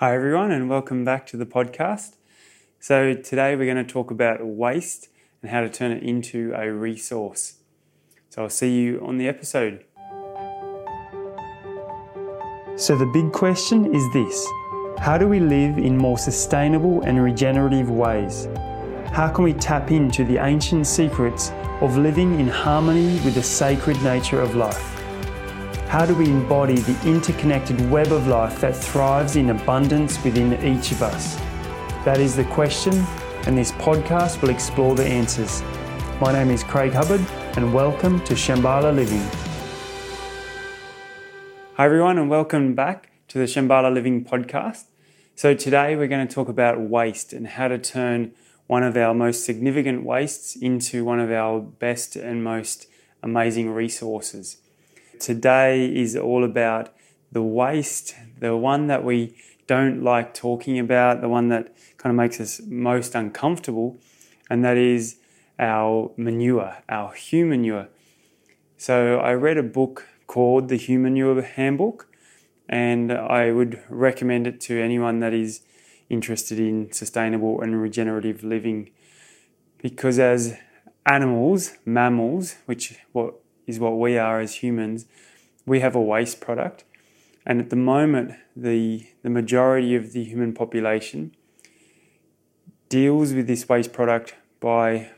Hi, everyone, and welcome back to the podcast. So, today we're going to talk about waste and how to turn it into a resource. So, I'll see you on the episode. So, the big question is this How do we live in more sustainable and regenerative ways? How can we tap into the ancient secrets of living in harmony with the sacred nature of life? How do we embody the interconnected web of life that thrives in abundance within each of us? That is the question, and this podcast will explore the answers. My name is Craig Hubbard, and welcome to Shambhala Living. Hi, everyone, and welcome back to the Shambhala Living podcast. So, today we're going to talk about waste and how to turn one of our most significant wastes into one of our best and most amazing resources. Today is all about the waste, the one that we don't like talking about, the one that kind of makes us most uncomfortable, and that is our manure, our human manure. So I read a book called The Human Manure Handbook, and I would recommend it to anyone that is interested in sustainable and regenerative living. Because as animals, mammals, which what is what we are as humans, we have a waste product. And at the moment, the, the majority of the human population deals with this waste product by,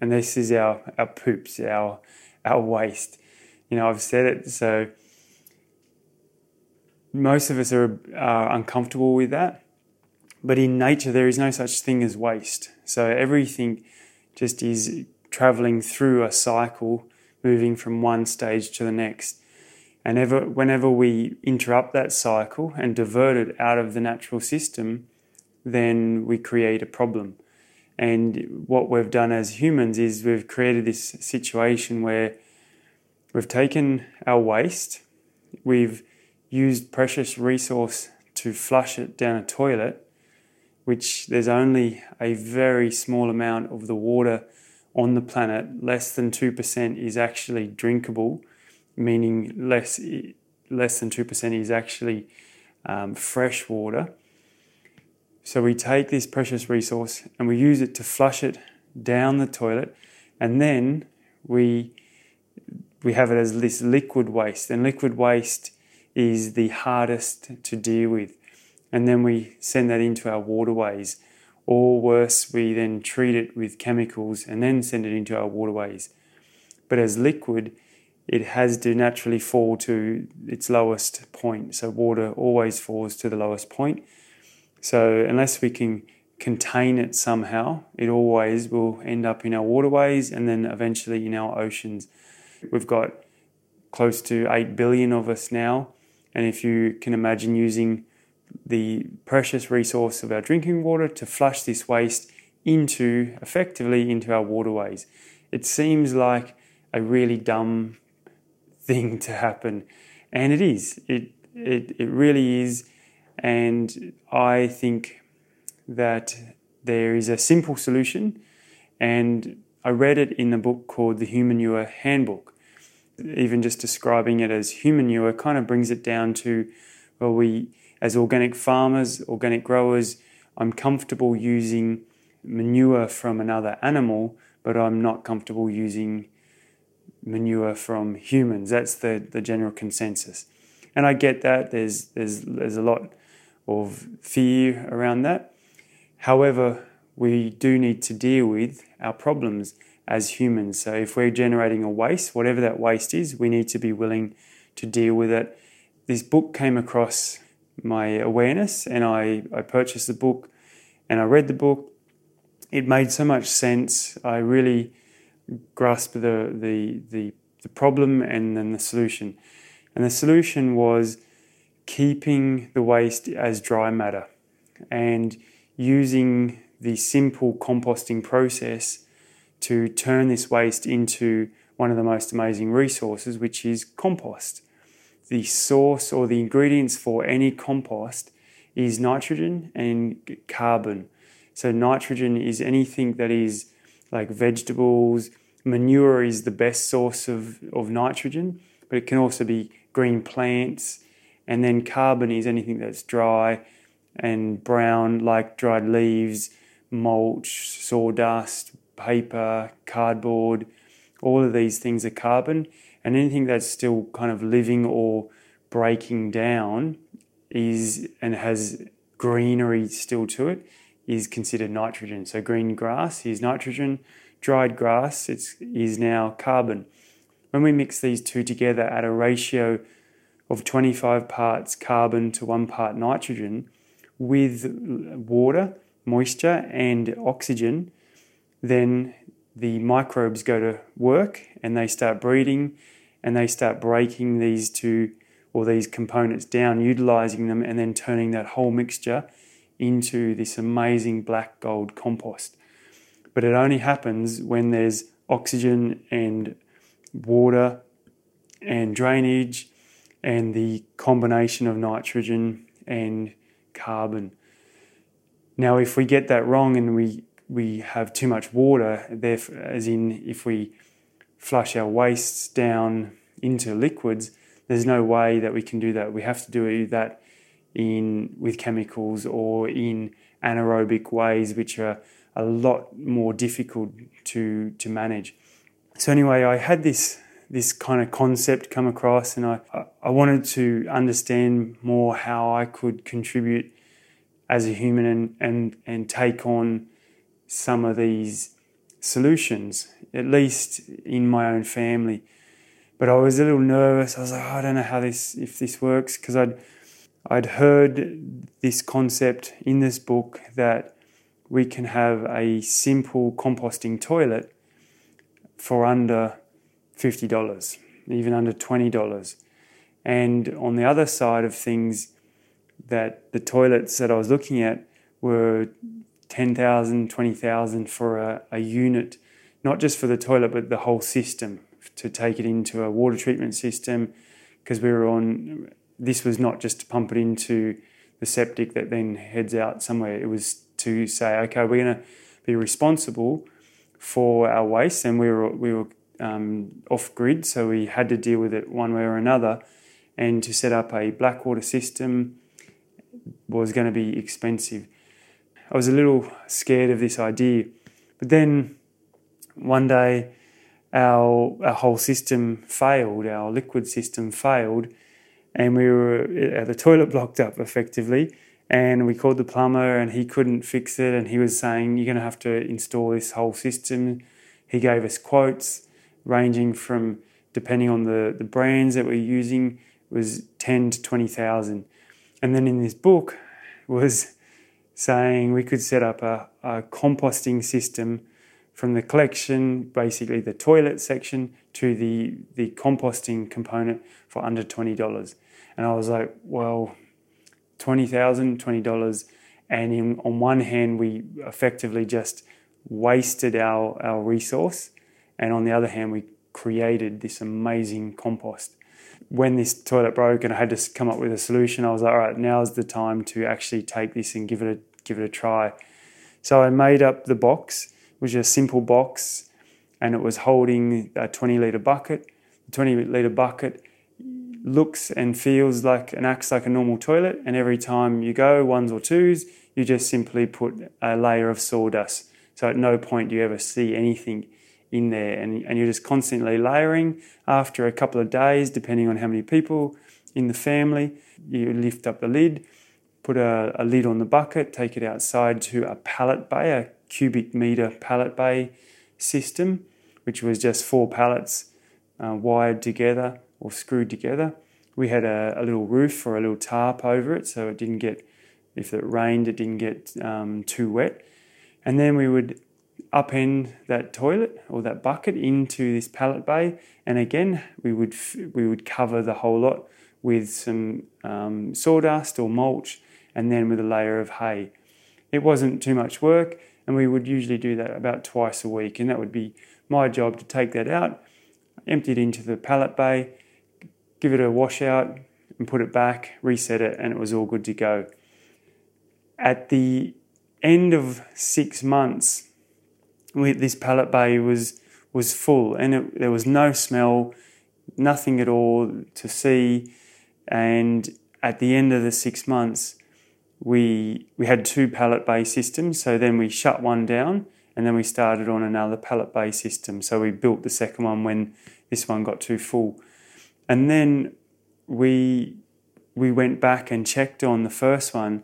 and this is our, our poops, our, our waste. You know, I've said it, so most of us are, are uncomfortable with that. But in nature, there is no such thing as waste. So everything just is traveling through a cycle, moving from one stage to the next. And ever, whenever we interrupt that cycle and divert it out of the natural system, then we create a problem. And what we've done as humans is we've created this situation where we've taken our waste, we've used precious resource to flush it down a toilet, which there's only a very small amount of the water on the planet, less than 2% is actually drinkable meaning less less than two percent is actually um, fresh water. So we take this precious resource and we use it to flush it down the toilet, and then we we have it as this liquid waste. And liquid waste is the hardest to deal with. And then we send that into our waterways. Or worse, we then treat it with chemicals and then send it into our waterways. But as liquid, it has to naturally fall to its lowest point. So water always falls to the lowest point. So unless we can contain it somehow, it always will end up in our waterways and then eventually in our oceans. We've got close to 8 billion of us now. And if you can imagine using the precious resource of our drinking water to flush this waste into effectively into our waterways, it seems like a really dumb thing to happen. And it is. It, it, it really is. And I think that there is a simple solution. And I read it in a book called The Human Manure Handbook. Even just describing it as human manure kind of brings it down to, well, we, as organic farmers, organic growers, I'm comfortable using manure from another animal, but I'm not comfortable using manure from humans. That's the, the general consensus. And I get that. There's, there's, there's a lot of fear around that. However, we do need to deal with our problems as humans. So if we're generating a waste, whatever that waste is, we need to be willing to deal with it. This book came across my awareness and I, I purchased the book and I read the book. It made so much sense. I really grasped the, the, the, the problem and then the solution. And the solution was keeping the waste as dry matter and using the simple composting process to turn this waste into one of the most amazing resources, which is compost. The source or the ingredients for any compost is nitrogen and carbon. So, nitrogen is anything that is like vegetables. Manure is the best source of, of nitrogen, but it can also be green plants. And then carbon is anything that's dry, and brown like dried leaves, mulch, sawdust, paper, cardboard. All of these things are carbon, and anything that's still kind of living or breaking down is and has greenery still to it is considered nitrogen. So green grass is nitrogen, dried grass it's, is now carbon. When we mix these two together at a ratio of 25 parts carbon to one part nitrogen with water, moisture, and oxygen, then the microbes go to work and they start breeding and they start breaking these two or these components down, utilizing them, and then turning that whole mixture into this amazing black gold compost. But it only happens when there's oxygen and water and drainage and the combination of nitrogen and carbon. Now, if we get that wrong and we, we have too much water, as in if we flush our wastes down into liquids, there's no way that we can do that. We have to do that in with chemicals or in anaerobic ways, which are a lot more difficult to to manage. So anyway, I had this this kind of concept come across, and I I wanted to understand more how I could contribute as a human and and and take on some of these solutions, at least in my own family. But I was a little nervous. I was like, oh, I don't know how this if this works because I'd I'd heard this concept in this book that we can have a simple composting toilet for under fifty dollars, even under twenty dollars. And on the other side of things, that the toilets that I was looking at were 10,000, 20,000 for a, a unit, not just for the toilet, but the whole system to take it into a water treatment system because we were on this was not just to pump it into the septic that then heads out somewhere. It was to say okay we're going to be responsible for our waste and we were we were um, off grid so we had to deal with it one way or another. And to set up a blackwater system was going to be expensive I was a little scared of this idea but then one day our, our whole system failed, our liquid system failed, and we were uh, the toilet blocked up effectively. And we called the plumber, and he couldn't fix it. And he was saying, "You're going to have to install this whole system." He gave us quotes ranging from, depending on the, the brands that we're using, was ten to twenty thousand. And then in this book was saying we could set up a, a composting system from the collection, basically the toilet section, to the, the composting component for under $20. And I was like, well, $20,000, $20. And in, on one hand, we effectively just wasted our, our resource. And on the other hand, we created this amazing compost. When this toilet broke and I had to come up with a solution, I was like, all right, now's the time to actually take this and give it a, give it a try. So I made up the box which was a simple box and it was holding a 20 litre bucket. The 20 litre bucket looks and feels like and acts like a normal toilet, and every time you go, ones or twos, you just simply put a layer of sawdust. So at no point do you ever see anything in there, and, and you're just constantly layering. After a couple of days, depending on how many people in the family, you lift up the lid, put a, a lid on the bucket, take it outside to a pallet bay, a cubic meter pallet bay system, which was just four pallets uh, wired together or screwed together. We had a, a, little roof or a little tarp over it so it didn't get, if it rained, it didn't get um, too wet. And then we would upend that toilet or that bucket into this pallet bay, and again we would we would cover the whole lot with some um, sawdust or mulch, and then with a layer of hay. It wasn't too much work and we would usually do that about twice a week. And that would be my job to take that out, empty it into the pallet bay, give it a washout, and put it back, reset it, and it was all good to go. At the end of six months, we, this pallet bay was was full, and it, there was no smell, nothing at all to see. And at the end of the six months, we we had two pallet bay systems. So then we shut one down, and then we started on another pallet bay system. So we built the second one when this one got too full, and then we we went back and checked on the first one,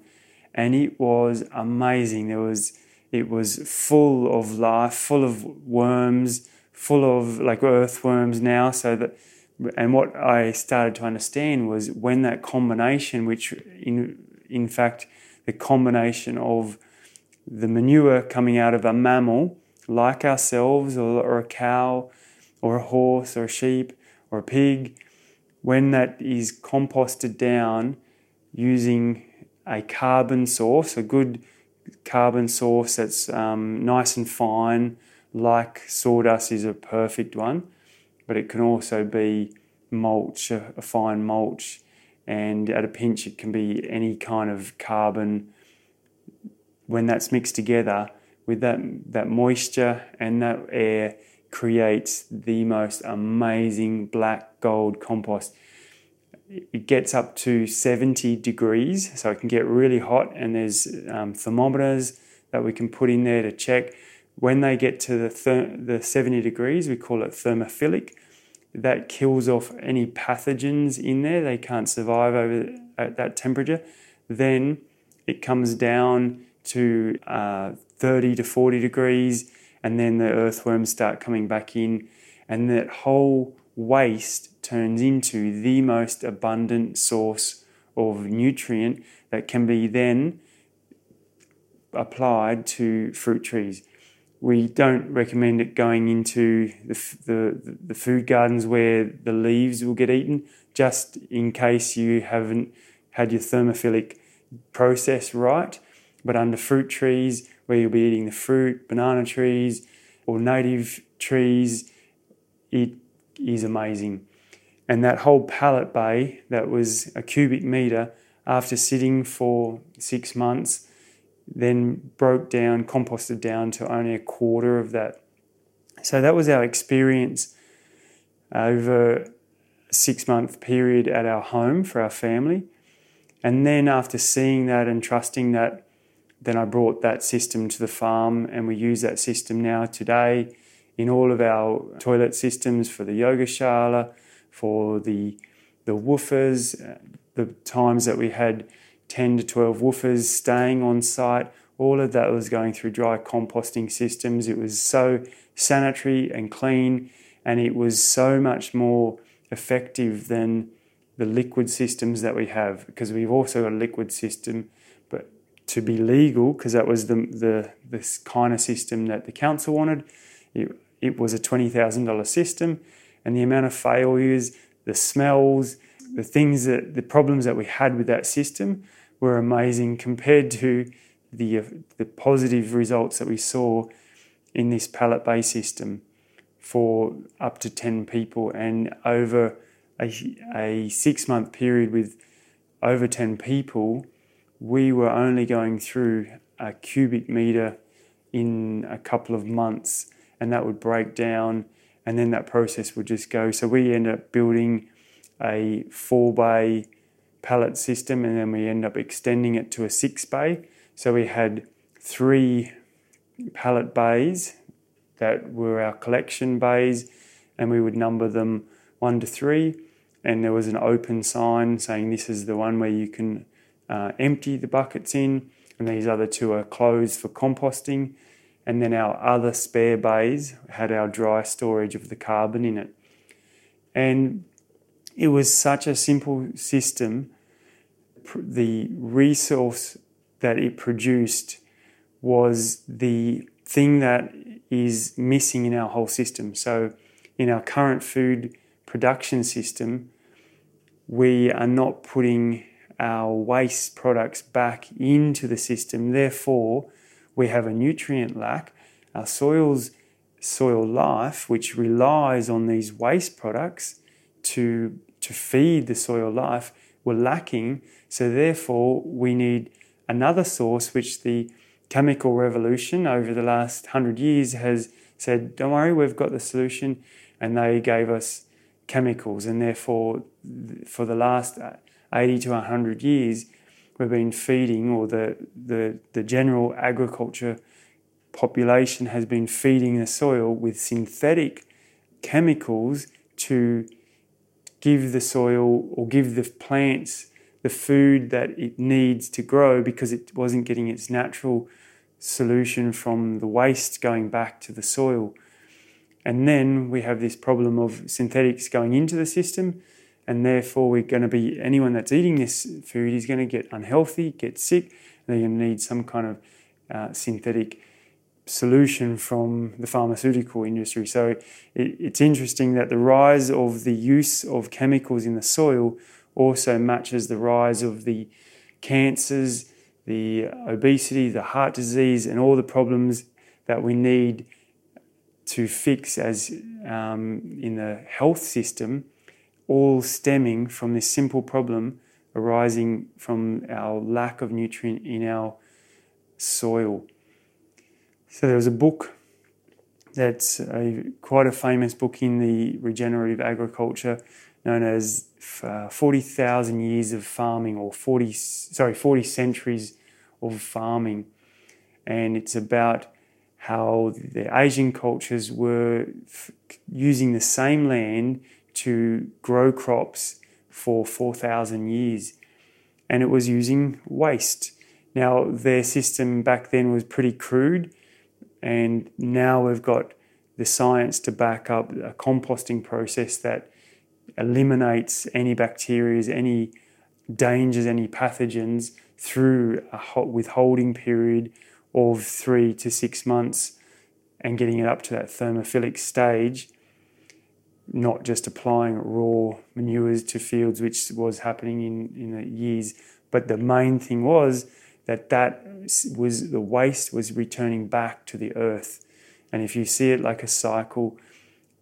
and it was amazing. There was it was full of life, full of worms, full of like earthworms now. So that, and what I started to understand was when that combination, which in in fact the combination of the manure coming out of a mammal like ourselves, or, or a cow, or a horse, or a sheep, or a pig, when that is composted down using a carbon source, a good carbon source that's um, nice and fine, like sawdust is a perfect one, but it can also be mulch, a, a fine mulch, and at a pinch it can be any kind of carbon. When that's mixed together with that, that moisture and that air, creates the most amazing black gold compost it gets up to 70 degrees, so it can get really hot, and there's um, thermometers that we can put in there to check. When they get to the, ther- the 70 degrees, we call it thermophilic. That kills off any pathogens in there. They can't survive over at that temperature. Then it comes down to uh, 30 to 40 degrees, and then the earthworms start coming back in, and that whole waste turns into the most abundant source of nutrient that can be then applied to fruit trees. We don't recommend it going into the, the, the food gardens where the leaves will get eaten, just in case you haven't had your thermophilic process right. But under fruit trees, where you'll be eating the fruit, banana trees, or native trees, it is amazing. And that whole pallet bay, that was a cubic meter, after sitting for six months, then broke down, composted down to only a quarter of that. So that was our experience over a six month period at our home for our family. And then after seeing that and trusting that, then I brought that system to the farm and we use that system now today in all of our toilet systems for the Yogashala, for the the woofers, uh, the times that we had 10 to 12 woofers staying on site, all of that was going through dry composting systems. It was so sanitary and clean, and it was so much more effective than the liquid systems that we have because we've also got a liquid system, but to be legal, because that was the, the this kind of system that the council wanted, it, it was a $20,000 system, and the amount of failures, the smells, the things that the problems that we had with that system were amazing compared to the the positive results that we saw in this pallet bay system for up to 10 people and over a, a six month period with over 10 people we were only going through a cubic meter in a couple of months and that would break down, and then that process would just go. So we end up building a four bay pallet system, and then we end up extending it to a six bay. So we had three pallet bays that were our collection bays, and we would number them one to three. And there was an open sign saying this is the one where you can uh, empty the buckets in, and these other two are closed for composting and then our other spare bays had our dry storage of the carbon in it. And it was such a simple system. The resource that it produced was the thing that is missing in our whole system. So, in our current food production system, we are not putting our waste products back into the system. Therefore, we have a nutrient lack. Our soil's soil life, which relies on these waste products to, to feed the soil life, we're lacking. So, therefore, we need another source, which the chemical revolution over the last hundred years has said, Don't worry, we've got the solution. And they gave us chemicals. And therefore, for the last 80 to 100 years, we've been feeding, or the, the, the general agriculture population has been feeding the soil with synthetic chemicals to give the soil or give the plants the food that it needs to grow because it wasn't getting its natural solution from the waste going back to the soil. And then we have this problem of synthetics going into the system, and therefore we're going to be anyone that's eating this food is going to get unhealthy, get sick, and they're going to need some kind of uh, synthetic solution from the pharmaceutical industry. So it, it's interesting that the rise of the use of chemicals in the soil also matches the rise of the cancers, the obesity, the heart disease, and all the problems that we need to fix as um, in the health system, all stemming from this simple problem arising from our lack of nutrient in our soil. So there was a book that's a, quite a famous book in the regenerative agriculture known as uh, 40,000 years of farming or 40 sorry 40 centuries of farming and it's about how the Asian cultures were f- using the same land to grow crops for 4,000 years. And it was using waste. Now, their system back then was pretty crude, and now we've got the science to back up a composting process that eliminates any bacteria, any dangers, any pathogens through a withholding period of three to six months and getting it up to that thermophilic stage, not just applying raw manures to fields, which was happening in, in the years. But the main thing was that that was the waste was returning back to the earth. And if you see it like a cycle,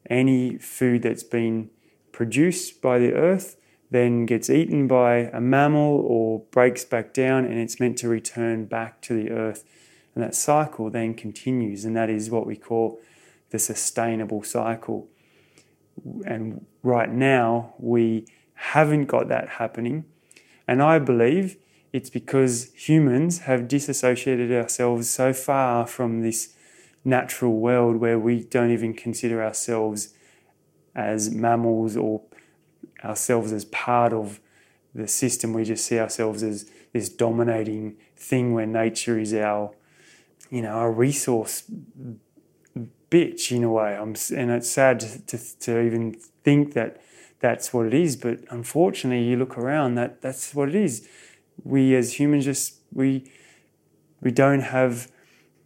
any food that's been produced by the earth then gets eaten by a mammal or breaks back down and it's meant to return back to the earth. And that cycle then continues, and that is what we call the sustainable cycle. And right now, we haven't got that happening. And I believe it's because humans have disassociated ourselves so far from this natural world where we don't even consider ourselves as mammals or ourselves as part of the system. We just see ourselves as this dominating thing where nature is our you know, our resource bitch in a way. I'm, and it's sad to, to, to, even think that that's what it is. But unfortunately, you look around, that that's what it is. We as humans just we we don't have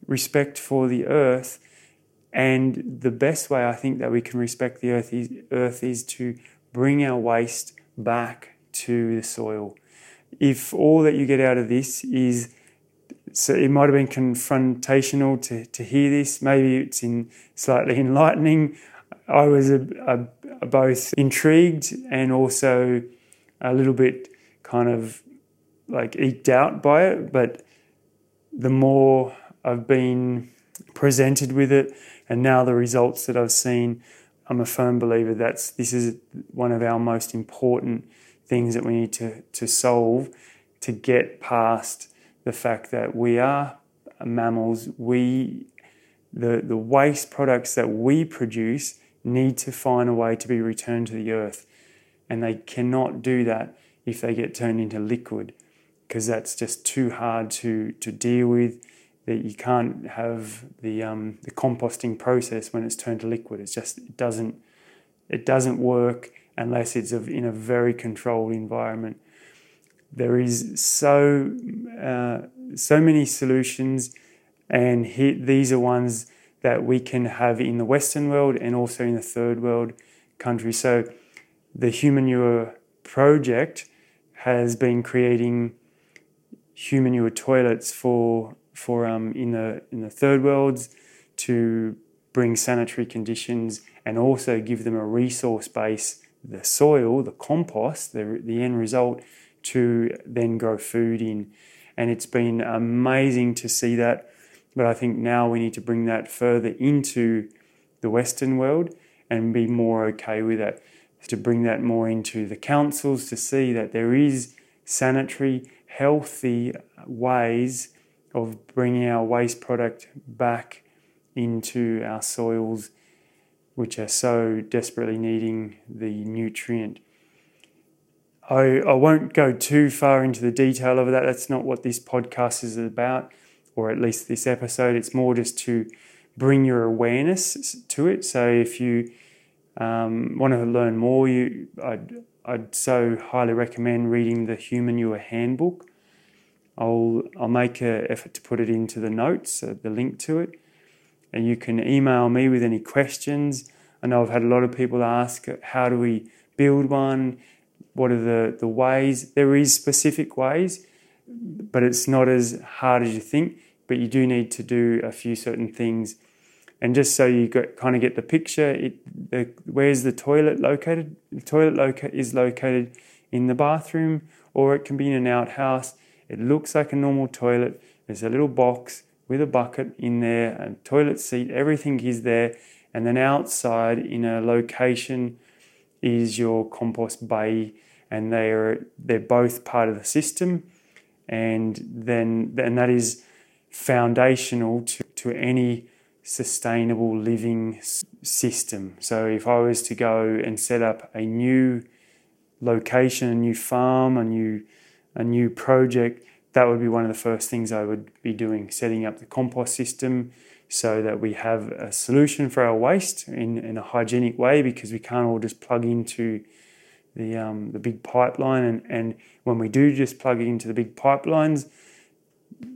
respect for the earth. And the best way I think that we can respect the earth is, earth is to bring our waste back to the soil. If all that you get out of this is so it might have been confrontational to, to hear this. Maybe it's in slightly enlightening. I was a, a, a both intrigued and also a little bit kind of like eked out by it. But the more I've been presented with it, and now the results that I've seen, I'm a firm believer that this is one of our most important things that we need to, to solve to get past the fact that we are mammals, we the, the waste products that we produce need to find a way to be returned to the earth. And they cannot do that if they get turned into liquid, because that's just too hard to, to deal with. That you can't have the um, the composting process when it's turned to liquid. It's just it doesn't it doesn't work unless it's in a very controlled environment there is so uh, so many solutions, and he, these are ones that we can have in the Western world and also in the third world countries. So, the Humanure project has been creating Humanure toilets for for um, in the in the third worlds to bring sanitary conditions and also give them a resource base, the soil, the compost, the, the end result to then grow food in. And it's been amazing to see that. But I think now we need to bring that further into the Western world and be more okay with that. To bring that more into the councils to see that there is sanitary, healthy ways of bringing our waste product back into our soils, which are so desperately needing the nutrient. I, I won't go too far into the detail of that. That's not what this podcast is about, or at least this episode. It's more just to bring your awareness to it. So if you um, want to learn more, you, I'd, I'd so highly recommend reading the Human Humanure Handbook. I'll, I'll make an effort to put it into the notes, uh, the link to it. And you can email me with any questions. I know I've had a lot of people ask, how do we build one? What are the, the ways? There is specific ways, but it's not as hard as you think. But you do need to do a few certain things. And just so you got, kind of get the picture, it, the, where's the toilet located? The toilet loca- is located in the bathroom, or it can be in an outhouse. It looks like a normal toilet. There's a little box with a bucket in there, a toilet seat, everything is there. And then outside in a location is your compost bay, and they are they're both part of the system, and then and that is foundational to, to any sustainable living system. So if I was to go and set up a new location, a new farm, a new a new project, that would be one of the first things I would be doing, setting up the compost system, so that we have a solution for our waste in, in a hygienic way because we can't all just plug into the, um, the big pipeline. And, and when we do just plug into the big pipelines,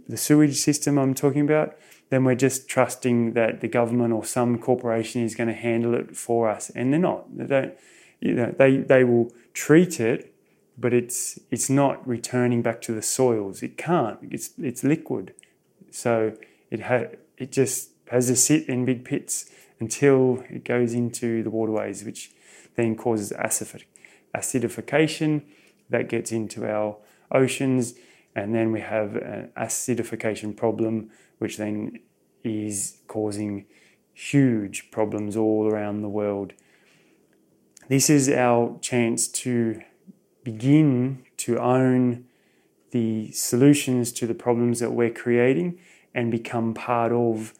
the sewage system I'm talking about, then we're just trusting that the government or some corporation is going to handle it for us. And they're not. They don't, you know, they, they will treat it, but it's, it's not returning back to the soils. It can't. It's, it's liquid. So it ha- it just has to sit in big pits until it goes into the waterways, which then causes acidification that gets into our oceans, and then we have an acidification problem, which then is causing huge problems all around the world. This is our chance to begin to own the solutions to the problems that we're creating and become part of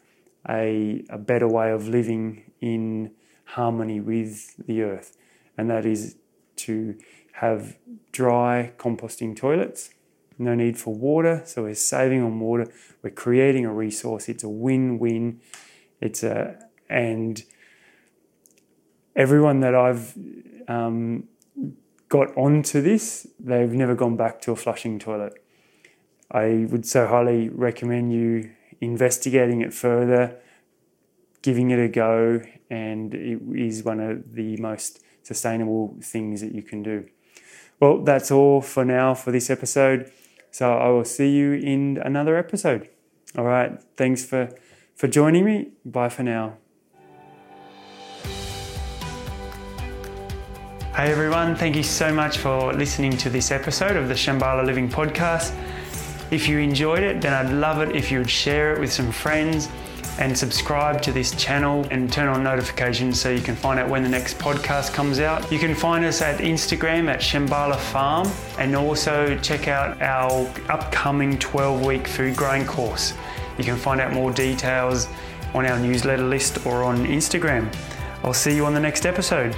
a, a better way of living in harmony with the earth. And that is to have dry composting toilets, no need for water. So we're saving on water, we're creating a resource. It's a win win. It's a, and everyone that I've um, got onto this, they've never gone back to a flushing toilet. I would so highly recommend you investigating it further, giving it a go, and it is one of the most sustainable things that you can do. Well, that's all for now for this episode. So I will see you in another episode. All right. Thanks for, for joining me. Bye for now. Hey everyone, thank you so much for listening to this episode of the Shambhala Living Podcast. If you enjoyed it, then I'd love it if you would share it with some friends and subscribe to this channel and turn on notifications so you can find out when the next podcast comes out. You can find us at Instagram at Shambhala Farm and also check out our upcoming 12 week food growing course. You can find out more details on our newsletter list or on Instagram. I'll see you on the next episode.